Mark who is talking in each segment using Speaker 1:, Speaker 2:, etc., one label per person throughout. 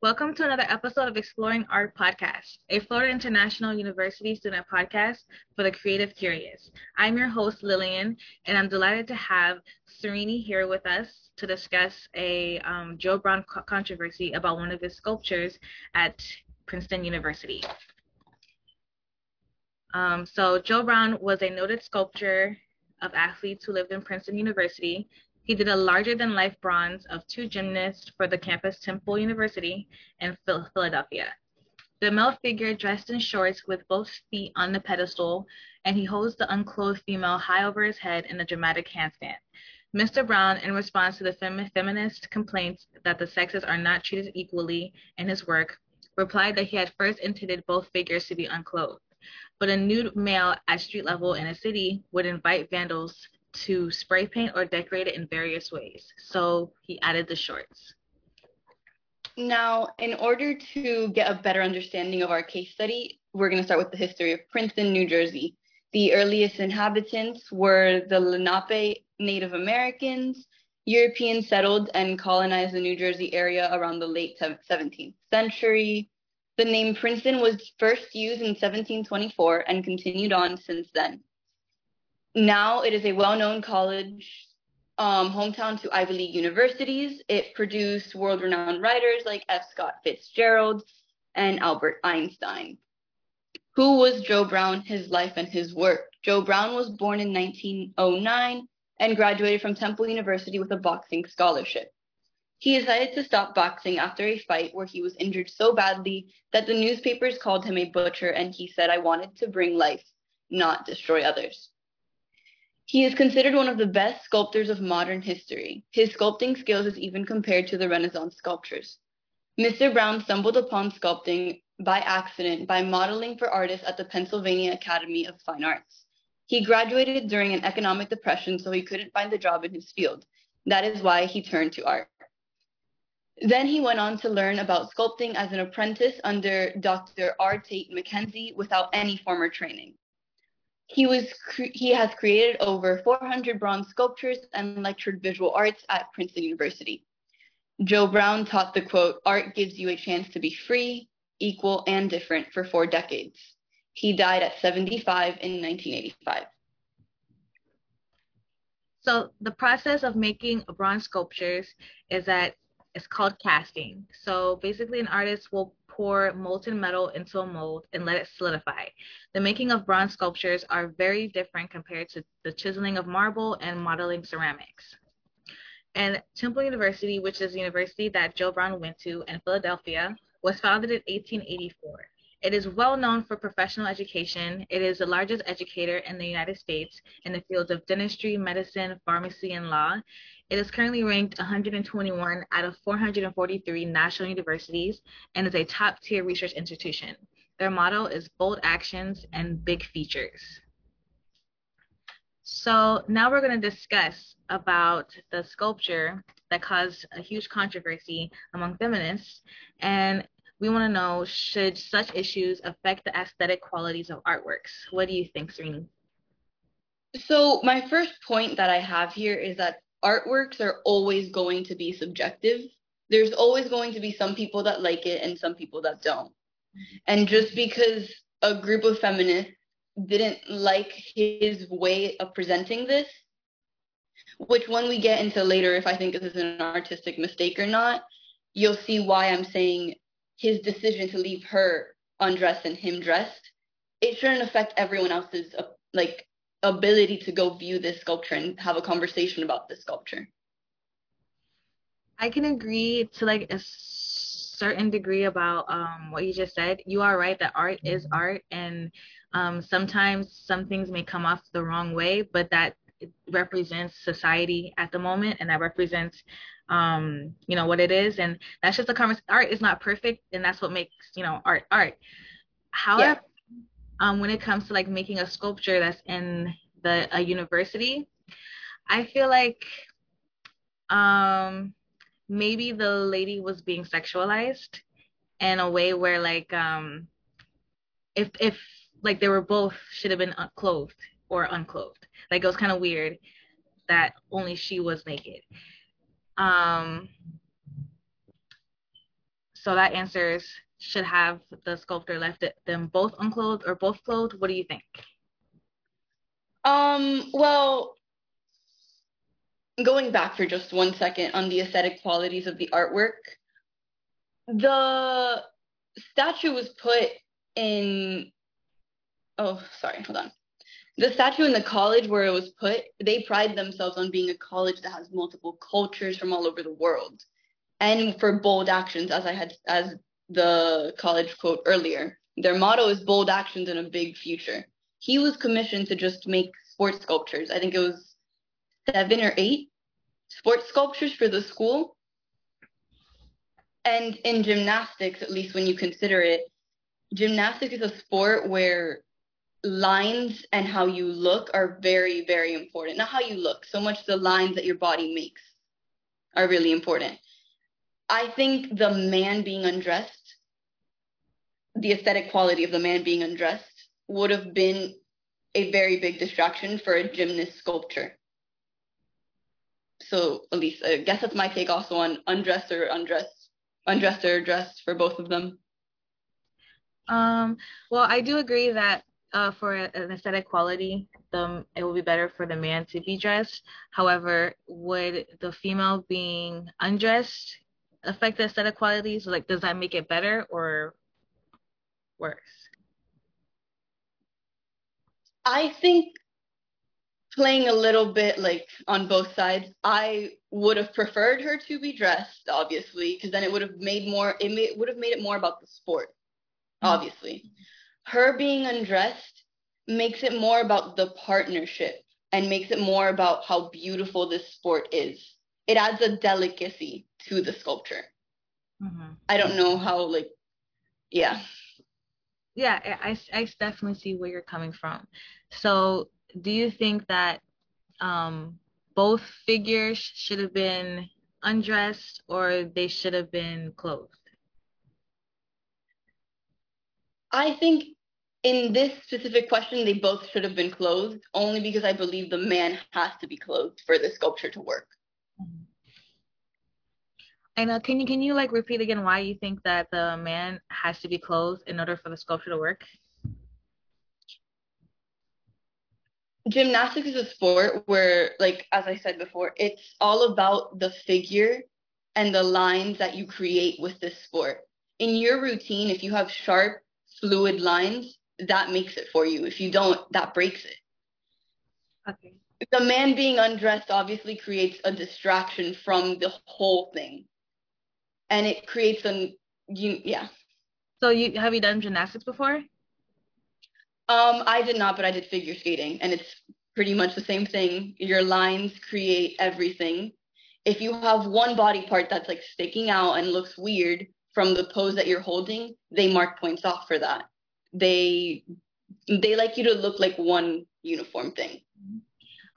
Speaker 1: Welcome to another episode of Exploring Art Podcast, a Florida International University student podcast for the creative curious. I'm your host, Lillian, and I'm delighted to have Serini here with us to discuss a um, Joe Brown co- controversy about one of his sculptures at Princeton University. Um, so, Joe Brown was a noted sculptor of athletes who lived in Princeton University. He did a larger than life bronze of two gymnasts for the campus Temple University in Philadelphia. The male figure dressed in shorts with both feet on the pedestal, and he holds the unclothed female high over his head in a dramatic handstand. Mr. Brown, in response to the fem- feminist complaints that the sexes are not treated equally in his work, replied that he had first intended both figures to be unclothed. But a nude male at street level in a city would invite vandals to spray paint or decorate it in various ways. So he added the shorts.
Speaker 2: Now, in order to get a better understanding of our case study, we're going to start with the history of Princeton, New Jersey. The earliest inhabitants were the Lenape Native Americans. Europeans settled and colonized the New Jersey area around the late 17th century. The name Princeton was first used in 1724 and continued on since then. Now it is a well-known college, um, hometown to Ivy League universities. It produced world-renowned writers like F. Scott Fitzgerald and Albert Einstein. Who was Joe Brown, his life and his work? Joe Brown was born in 1909 and graduated from Temple University with a boxing scholarship. He decided to stop boxing after a fight where he was injured so badly that the newspapers called him a butcher and he said, I wanted to bring life, not destroy others. He is considered one of the best sculptors of modern history. His sculpting skills is even compared to the Renaissance sculptors. Mr. Brown stumbled upon sculpting by accident by modeling for artists at the Pennsylvania Academy of Fine Arts. He graduated during an economic depression, so he couldn't find a job in his field. That is why he turned to art. Then he went on to learn about sculpting as an apprentice under Dr. R. Tait McKenzie without any former training. He was he has created over 400 bronze sculptures and lectured visual arts at Princeton University. Joe Brown taught the quote, art gives you a chance to be free, equal, and different for four decades. He died at 75 in 1985.
Speaker 1: So the process of making bronze sculptures is that it's called casting. So basically an artist will pour molten metal into a mold and let it solidify. The making of bronze sculptures are very different compared to the chiseling of marble and modeling ceramics. And Temple University, which is the university that Joe Brown went to in Philadelphia, was founded in 1884. It is well known for professional education. It is the largest educator in the United States in the fields of dentistry, medicine, pharmacy, and law. It is currently ranked 121 out of 443 national universities and is a top tier research institution. Their motto is bold actions and big features. So now we're going to discuss about the sculpture that caused a huge controversy among feminists. And we want to know should such issues affect the aesthetic qualities of artworks? What do you think, Serena?
Speaker 2: So, my first point that I have here is that artworks are always going to be subjective. There's always going to be some people that like it and some people that don't. And just because a group of feminists didn't like his way of presenting this, which when we get into later, if I think this is an artistic mistake or not, you'll see why I'm saying his decision to leave her undressed and him dressed, it shouldn't affect everyone else's uh, like ability to go view this sculpture and have a conversation about this sculpture.
Speaker 1: I can agree to like a certain degree about um, what you just said. You are right that art is art, and um, sometimes some things may come off the wrong way, but that represents society at the moment, and that represents um, you know what it is, and that's just a conversation. Art is not perfect, and that's what makes you know art art. However. Um, when it comes to like making a sculpture that's in the a university, I feel like um maybe the lady was being sexualized in a way where like um if if like they were both should have been clothed or unclothed. Like it was kind of weird that only she was naked. Um so that answers should have the sculptor left it, them both unclothed or both clothed. What do you think?
Speaker 2: Um, well, going back for just one second on the aesthetic qualities of the artwork, the statue was put in oh sorry hold on the statue in the college where it was put they pride themselves on being a college that has multiple cultures from all over the world and for bold actions as i had as the college quote earlier. Their motto is bold actions in a big future. He was commissioned to just make sports sculptures. I think it was seven or eight sports sculptures for the school. And in gymnastics at least when you consider it gymnastics is a sport where lines and how you look are very very important. Not how you look so much the lines that your body makes are really important. I think the man being undressed the aesthetic quality of the man being undressed would have been a very big distraction for a gymnast sculpture so least i guess that's my take also on undressed or undressed undressed or dressed for both of them
Speaker 1: um, well, I do agree that uh, for an aesthetic quality, the it will be better for the man to be dressed. However, would the female being undressed affect the aesthetic qualities? Like, does that make it better or worse?
Speaker 2: I think playing a little bit like on both sides, I would have preferred her to be dressed, obviously, because then it would have made more. It may, would have made it more about the sport obviously. Her being undressed makes it more about the partnership and makes it more about how beautiful this sport is. It adds a delicacy to the sculpture. Mm-hmm. I don't know how, like, yeah.
Speaker 1: Yeah, I, I definitely see where you're coming from. So, do you think that um, both figures should have been undressed or they should have been clothed?
Speaker 2: I think in this specific question, they both should have been clothed, only because I believe the man has to be clothed for the sculpture to work.
Speaker 1: And uh, can you can you like repeat again why you think that the man has to be clothed in order for the sculpture to work?
Speaker 2: Gymnastics is a sport where, like as I said before, it's all about the figure and the lines that you create with this sport. In your routine, if you have sharp fluid lines, that makes it for you. If you don't, that breaks it. Okay. The man being undressed obviously creates a distraction from the whole thing. And it creates an you yeah.
Speaker 1: So you have you done gymnastics before?
Speaker 2: Um, I did not, but I did figure skating, and it's pretty much the same thing. Your lines create everything. If you have one body part that's like sticking out and looks weird, from the pose that you're holding, they mark points off for that. They they like you to look like one uniform thing.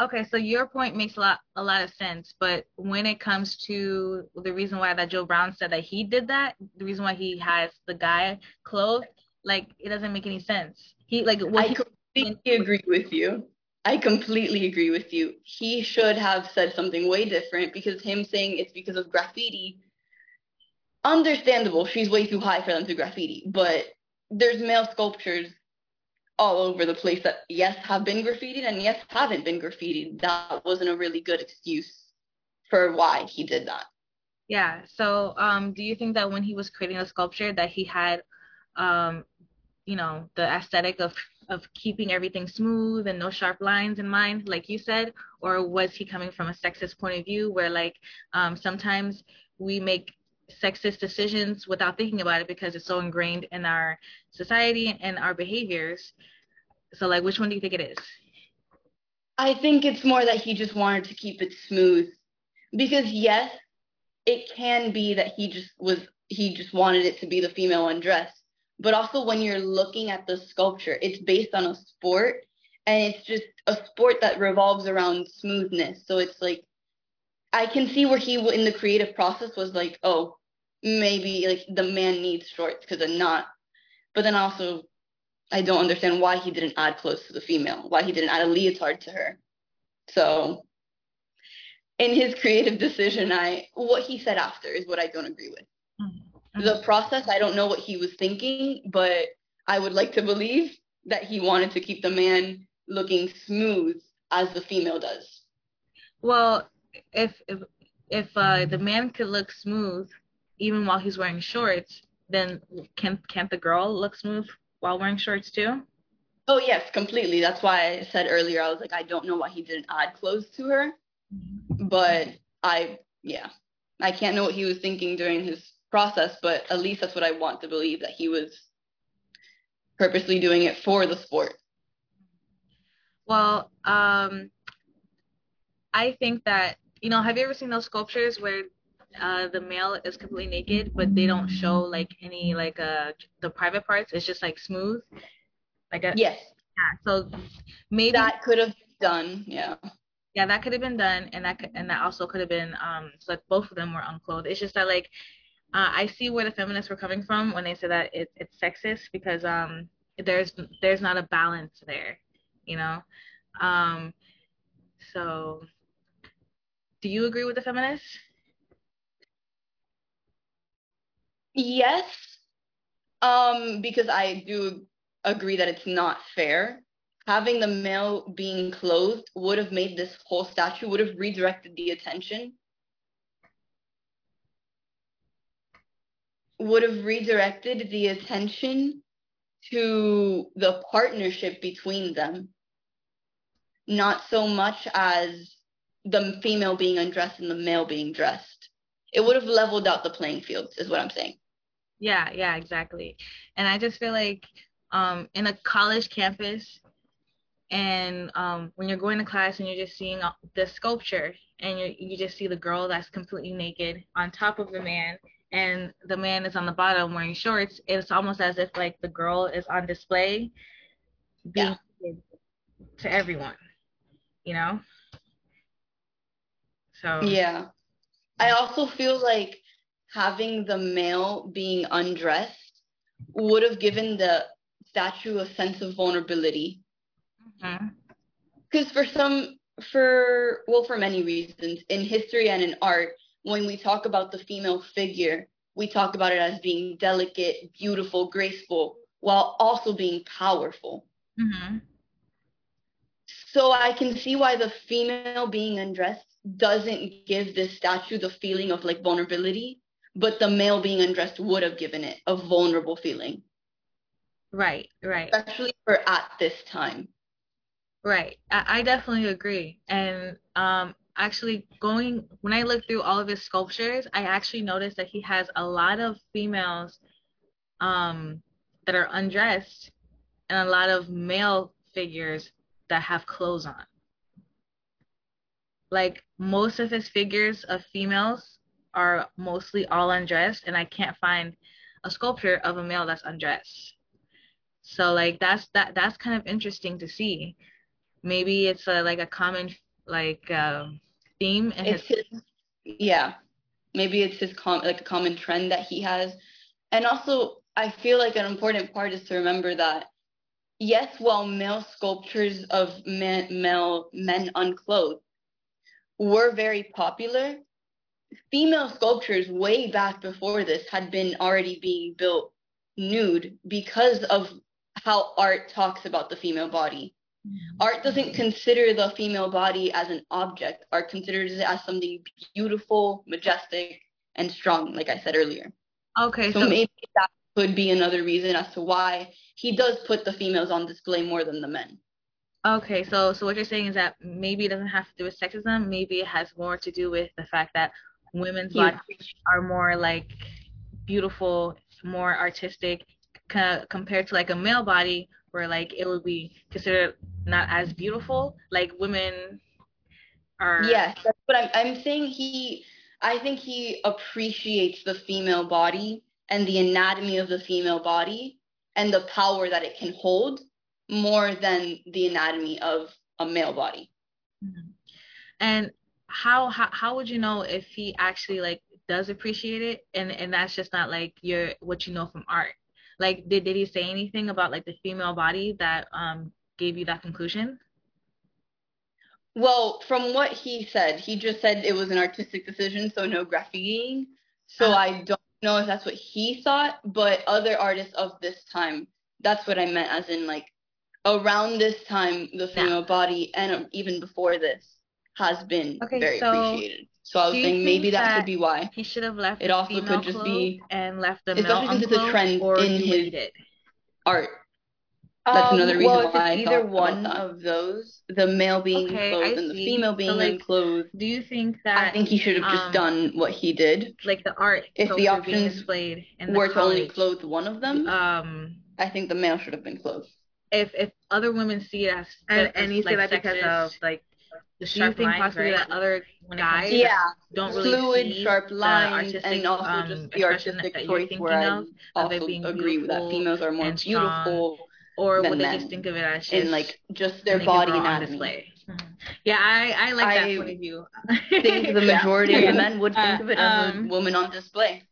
Speaker 1: Okay, so your point makes a lot a lot of sense, but when it comes to the reason why that Joe Brown said that he did that, the reason why he has the guy clothed, like it doesn't make any sense. He like
Speaker 2: I he, completely agree with you. I completely agree with you. He should have said something way different because him saying it's because of graffiti understandable. She's way too high for them to graffiti, but there's male sculptures all over the place that yes have been graffitied and yes haven't been graffitied. That wasn't a really good excuse for why he did that.
Speaker 1: Yeah. So, um, do you think that when he was creating a sculpture that he had, um, you know, the aesthetic of of keeping everything smooth and no sharp lines in mind, like you said, or was he coming from a sexist point of view where like um, sometimes we make sexist decisions without thinking about it because it's so ingrained in our society and our behaviors. So, like, which one do you think it is?
Speaker 2: I think it's more that he just wanted to keep it smooth. Because, yes, it can be that he just was, he just wanted it to be the female undress. But also, when you're looking at the sculpture, it's based on a sport and it's just a sport that revolves around smoothness. So, it's like, I can see where he in the creative process was like, oh, maybe like the man needs shorts because I'm not. But then also, I don't understand why he didn't add clothes to the female, why he didn't add a leotard to her. So, in his creative decision, I what he said after is what I don't agree with.
Speaker 1: Mm-hmm.
Speaker 2: The process, I don't know what he was thinking, but I would like to believe that he wanted to keep the man looking smooth as the female does.
Speaker 1: Well, if if, if uh, the man could look smooth even while he's wearing shorts, then can can't the girl look smooth while wearing shorts too?
Speaker 2: Oh yes, completely. That's why I said earlier I was like I don't know why he didn't add clothes to her, but I yeah, I can't know what he was thinking during his process, but at least that's what I want to believe that he was purposely doing it for the sport.
Speaker 1: Well, um, I think that you know, have you ever seen those sculptures where uh, the male is completely naked, but they don't show like any like uh the private parts. It's just like smooth, like a
Speaker 2: yes.
Speaker 1: Yeah. So maybe
Speaker 2: that could have done. Yeah.
Speaker 1: Yeah, that could have been done, and that could, and that also could have been um. So like both of them were unclothed. It's just that like uh, I see where the feminists were coming from when they said that it's it's sexist because um there's there's not a balance there, you know. Um. So, do you agree with the feminists?
Speaker 2: Yes, um, because I do agree that it's not fair. Having the male being clothed would have made this whole statue would have redirected the attention. Would have redirected the attention to the partnership between them, not so much as the female being undressed and the male being dressed. It would have leveled out the playing fields, is what I'm saying.
Speaker 1: Yeah, yeah, exactly. And I just feel like um, in a college campus, and um, when you're going to class and you're just seeing the sculpture, and you you just see the girl that's completely naked on top of the man, and the man is on the bottom wearing shorts. It's almost as if like the girl is on display, being yeah. to everyone, you know. So
Speaker 2: yeah, I also feel like having the male being undressed would have given the statue a sense of vulnerability. Because mm-hmm. for some, for, well, for many reasons, in history and in art, when we talk about the female figure, we talk about it as being delicate, beautiful, graceful, while also being powerful. Mm-hmm. So I can see why the female being undressed doesn't give this statue the feeling of like vulnerability but the male being undressed would have given it a vulnerable feeling.
Speaker 1: Right, right.
Speaker 2: Especially for at this time.
Speaker 1: Right. I, I definitely agree. And um actually going when I looked through all of his sculptures, I actually noticed that he has a lot of females um that are undressed and a lot of male figures that have clothes on. Like most of his figures of females are mostly all undressed and I can't find a sculpture of a male that's undressed. So like that's that that's kind of interesting to see. Maybe it's a, like a common like um, theme
Speaker 2: in his, his yeah. Maybe it's his com like a common trend that he has. And also I feel like an important part is to remember that yes, while male sculptures of men, male men unclothed were very popular, female sculptures way back before this had been already being built nude because of how art talks about the female body. Mm-hmm. Art doesn't consider the female body as an object. Art considers it as something beautiful, majestic, and strong, like I said earlier.
Speaker 1: Okay,
Speaker 2: so, so maybe that could be another reason as to why he does put the females on display more than the men.
Speaker 1: Okay, so so what you're saying is that maybe it doesn't have to do with sexism. Maybe it has more to do with the fact that women's bodies are more like beautiful, more artistic co- compared to like a male body where like it would be considered not as beautiful. Like women are.
Speaker 2: Yes, that's what I'm. I'm saying he. I think he appreciates the female body and the anatomy of the female body and the power that it can hold more than the anatomy of a male body.
Speaker 1: Mm-hmm. And how, how how would you know if he actually like does appreciate it? And and that's just not like your what you know from art. Like did, did he say anything about like the female body that um gave you that conclusion?
Speaker 2: Well from what he said he just said it was an artistic decision so no graffitiing. So uh, i don't know if that's what he thought, but other artists of this time, that's what I meant, as in like around this time, the female body, and even before this, has been
Speaker 1: Okay,
Speaker 2: very
Speaker 1: so
Speaker 2: appreciated. So I was saying maybe that,
Speaker 1: that
Speaker 2: could be why.
Speaker 1: He should have left.
Speaker 2: It
Speaker 1: the
Speaker 2: also could
Speaker 1: female
Speaker 2: just be-
Speaker 1: and left the
Speaker 2: especially
Speaker 1: male
Speaker 2: since it's a trend
Speaker 1: or
Speaker 2: in his-
Speaker 1: it.
Speaker 2: Art. That's another reason
Speaker 3: Um, well,
Speaker 2: why
Speaker 3: it's either one of those,
Speaker 2: The male being
Speaker 1: Okay,
Speaker 2: clothed and the female
Speaker 1: So,
Speaker 2: being
Speaker 1: like,
Speaker 2: unclothed.
Speaker 1: Do you think that
Speaker 2: I think he should have just
Speaker 1: um,
Speaker 2: done what he did.
Speaker 1: like the art
Speaker 2: If the options
Speaker 1: displayed in the
Speaker 2: Were to only clothe one of them,
Speaker 1: um
Speaker 2: I think the male should have been clothed.
Speaker 1: If if other women see it as
Speaker 3: and,
Speaker 1: as,
Speaker 3: and you say
Speaker 1: like,
Speaker 3: that because
Speaker 1: sexist,
Speaker 3: of like the
Speaker 1: do you think
Speaker 3: lines,
Speaker 1: possibly
Speaker 3: right?
Speaker 1: that other
Speaker 3: When it comes
Speaker 1: guys
Speaker 2: Yeah,
Speaker 1: don't really
Speaker 2: fluid,
Speaker 1: see
Speaker 2: sharp lines,
Speaker 1: artistic,
Speaker 2: and also
Speaker 1: um,
Speaker 2: just the artistic
Speaker 1: that you're
Speaker 2: choice
Speaker 1: thinking
Speaker 2: where I
Speaker 1: of, of it
Speaker 2: also
Speaker 1: being
Speaker 2: agree with
Speaker 1: that
Speaker 2: females are more
Speaker 1: strong,
Speaker 2: beautiful
Speaker 1: or
Speaker 2: than
Speaker 1: would they
Speaker 2: men
Speaker 1: just think of it as just
Speaker 2: in like just their body
Speaker 1: raw on
Speaker 2: anatomy.
Speaker 1: display? Yeah, I I like that
Speaker 2: I
Speaker 1: point of view.
Speaker 2: I think the majority of
Speaker 1: Yeah.
Speaker 2: the men would think
Speaker 1: Uh,
Speaker 2: of it as a
Speaker 1: um,
Speaker 2: woman on display.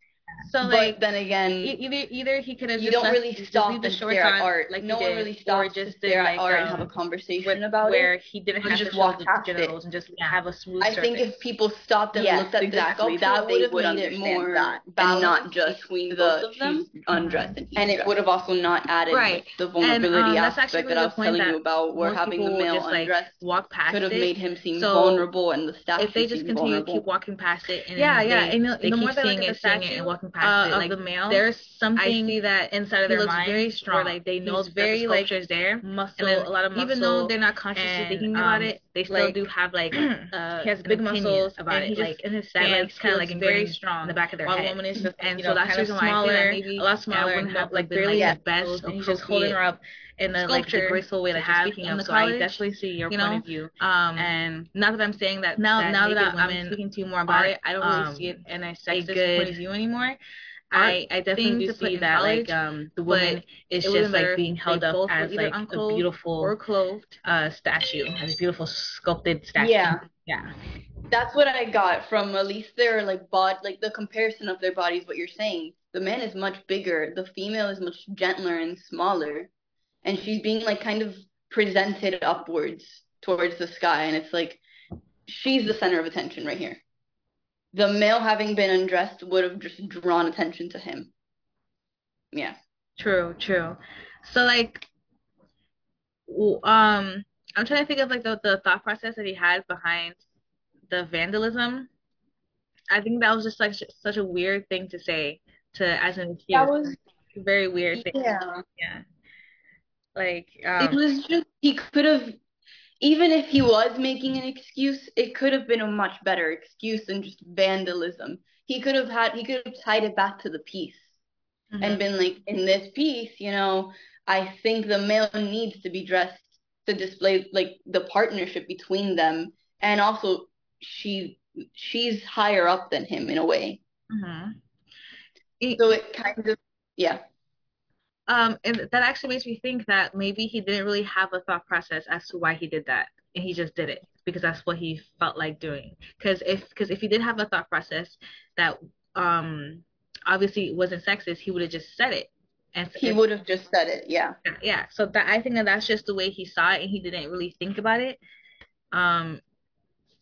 Speaker 1: So
Speaker 2: but
Speaker 1: like
Speaker 2: then again,
Speaker 1: e- either either he could have
Speaker 2: you don't really stop
Speaker 1: the
Speaker 2: and
Speaker 1: shorts
Speaker 2: at art.
Speaker 1: like
Speaker 2: no one
Speaker 1: did,
Speaker 2: really stops
Speaker 1: just
Speaker 2: to stare at
Speaker 1: like,
Speaker 2: art and
Speaker 1: um,
Speaker 2: have a conversation
Speaker 1: with-
Speaker 2: about
Speaker 1: where
Speaker 2: it.
Speaker 1: he didn't have
Speaker 2: just
Speaker 1: to
Speaker 2: walk
Speaker 1: the
Speaker 2: past it.
Speaker 1: genitals and just have a smooth
Speaker 2: I think if people stopped and
Speaker 3: Yes,
Speaker 2: looked at
Speaker 3: exactly.
Speaker 2: the sculpture,
Speaker 3: That
Speaker 2: they
Speaker 3: would have made it more
Speaker 2: that, and not just
Speaker 3: between
Speaker 2: the
Speaker 3: both of them.
Speaker 2: she's undressed and
Speaker 3: And it would have also not added
Speaker 1: Right.
Speaker 2: like, the
Speaker 1: And,
Speaker 2: vulnerability
Speaker 1: um, that's
Speaker 2: aspect that I was telling you about, where having the male undressed
Speaker 1: walk past
Speaker 2: could have
Speaker 1: it.
Speaker 2: made him seem vulnerable, and the statue
Speaker 1: if they just continue to keep walking past it and
Speaker 3: Yeah, yeah, and the- more they
Speaker 1: seeing it, seeing it, and walking
Speaker 3: uh,
Speaker 1: past it,
Speaker 3: of
Speaker 1: like
Speaker 3: the male,
Speaker 1: there's something
Speaker 3: I see that
Speaker 1: inside of
Speaker 3: he
Speaker 1: their
Speaker 3: looks
Speaker 1: mind
Speaker 3: very strong.
Speaker 1: where like they know
Speaker 3: He's
Speaker 1: that
Speaker 3: very,
Speaker 1: the
Speaker 3: like,
Speaker 1: is there,
Speaker 3: muscle,
Speaker 1: then
Speaker 3: a lot of muscle.
Speaker 1: even though they're not consciously
Speaker 3: and,
Speaker 1: thinking about
Speaker 3: um,
Speaker 1: it, they still
Speaker 3: like,
Speaker 1: do have like uh,
Speaker 3: he has big muscles
Speaker 1: about
Speaker 3: and
Speaker 1: it, like
Speaker 3: in his
Speaker 1: that, like,
Speaker 3: kind of like very strong
Speaker 1: in the back of their
Speaker 3: while
Speaker 1: head.
Speaker 3: the woman is just
Speaker 1: and so that's the
Speaker 3: of
Speaker 1: reason why I feel
Speaker 3: smaller,
Speaker 1: maybe
Speaker 3: a lot smaller,
Speaker 1: that
Speaker 3: and
Speaker 1: wouldn't
Speaker 3: have
Speaker 1: have
Speaker 3: like barely
Speaker 1: like,
Speaker 3: the best and he's just holding her up in a like the graceful way
Speaker 1: to have
Speaker 3: of.
Speaker 1: the
Speaker 3: So I definitely see your
Speaker 1: you
Speaker 3: point of view.
Speaker 1: Um,
Speaker 3: And
Speaker 1: not that I'm saying that
Speaker 3: now,
Speaker 1: that
Speaker 3: now that I'm
Speaker 1: women
Speaker 3: speaking to you more about
Speaker 1: are-
Speaker 3: it, I don't really
Speaker 1: um,
Speaker 3: see it in a sexist
Speaker 1: good
Speaker 3: point of view anymore. I, I definitely do see that like um the woman is just like being held up as like a beautiful
Speaker 1: or clothed.
Speaker 3: uh statue, as a beautiful sculpted statue.
Speaker 2: Yeah.
Speaker 3: Yeah.
Speaker 2: That's what I got from at least their like bod like the comparison of their bodies, what you're saying. The man is much bigger, the female is much gentler and smaller. And she's being like kind of presented upwards towards the sky, and it's like she's the center of attention right here. The male having been undressed would have just drawn attention to him. Yeah.
Speaker 1: True, true. So like, um, I'm trying to think of like the, the thought process that he had behind the vandalism. I think that was just like such a weird thing to say to as an excuse.
Speaker 2: That was
Speaker 1: very weird thing.
Speaker 2: yeah.
Speaker 1: Yeah. Like,
Speaker 2: It
Speaker 1: um,
Speaker 2: was just he could have even if he was making an excuse, it could have been a much better excuse than just vandalism. He could have had he could have tied it back to the piece
Speaker 1: mhm.
Speaker 2: and been like, in this piece, you know, I think the male needs to be dressed to display like the partnership between them, and also she she's higher up than him in a way.
Speaker 1: Mhm.
Speaker 2: So it kind of yeah.
Speaker 1: Um, and that actually makes me think that maybe he didn't really have a thought process as to why he did that, and he just did it because that's what he felt like doing. Because if because if he did have a thought process that um obviously wasn't sexist, he would have just said it. And
Speaker 2: He would have just said it, yeah.
Speaker 1: yeah. So that I think that that's just the way he saw it, and he didn't really think about it. Um,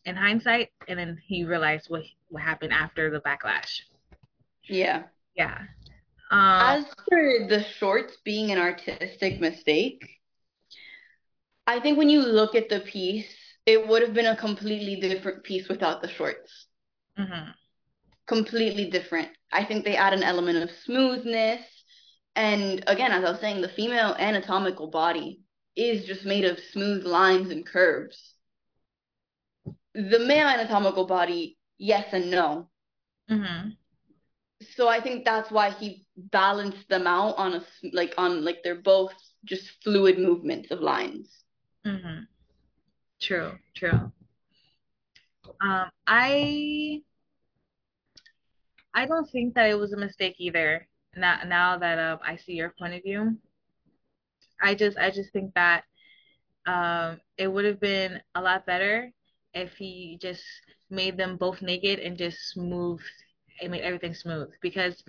Speaker 1: in hindsight, and then he realized what what happened after the backlash.
Speaker 2: Yeah.
Speaker 1: Yeah. Um,
Speaker 2: As for the shorts being an artistic mistake, I think when you look at the piece, it would have been a completely different piece without the shorts.
Speaker 1: mhm.
Speaker 2: Completely different. I think they add an element of smoothness. And again, as I was saying, the female anatomical body is just made of smooth lines and curves. The male anatomical body, yes and no.
Speaker 1: Mhm.
Speaker 2: So I think that's why he balanced them out on a like on like they're both just fluid movements of lines.
Speaker 1: Mm-hmm. True, true. Um, I I don't think that it was a mistake either. Now, now that um, I see your point of view, I just I just think that um, it would have been a lot better if he just made them both naked and just smooth and made everything smooth because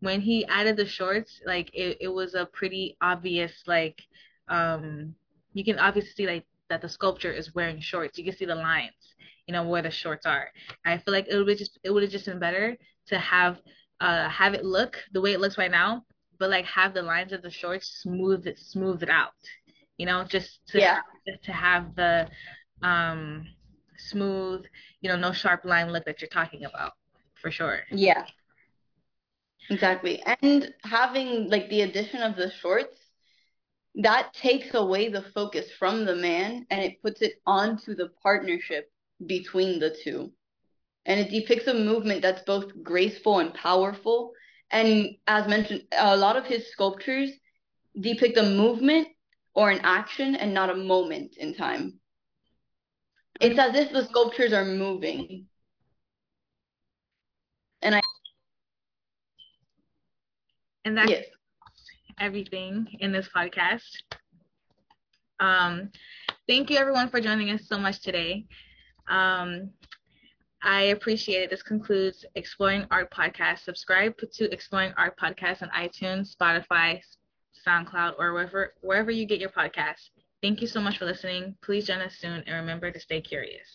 Speaker 1: when he added the shorts, like it, it was a pretty obvious like um you can obviously see like that the sculpture is wearing shorts. You can see the lines, you know, where the shorts are. I feel like it would just it would have just been better to have uh have it look the way it looks right now, but like have the lines of the shorts smooth it smooth it out. You know, just to
Speaker 2: Yeah.
Speaker 1: to have the um smooth, you know, no sharp line look that you're talking about for sure.
Speaker 2: Yeah. Exactly. And having like the addition of the shorts, that takes away the focus from the man and it puts it onto the partnership between the two. And it depicts a movement that's both graceful and powerful. And as mentioned, a lot of his sculptures depict a movement or an action and not a moment in time. It's as if the sculptures are moving. And I
Speaker 1: And that's
Speaker 2: yes.
Speaker 1: everything in this podcast. Um, thank you everyone for joining us so much today. Um, I appreciate it. This concludes Exploring Art Podcast. Subscribe to Exploring Art Podcast on iTunes, Spotify, SoundCloud, or wherever wherever you get your podcasts. Thank you so much for listening. Please join us soon and remember to stay curious.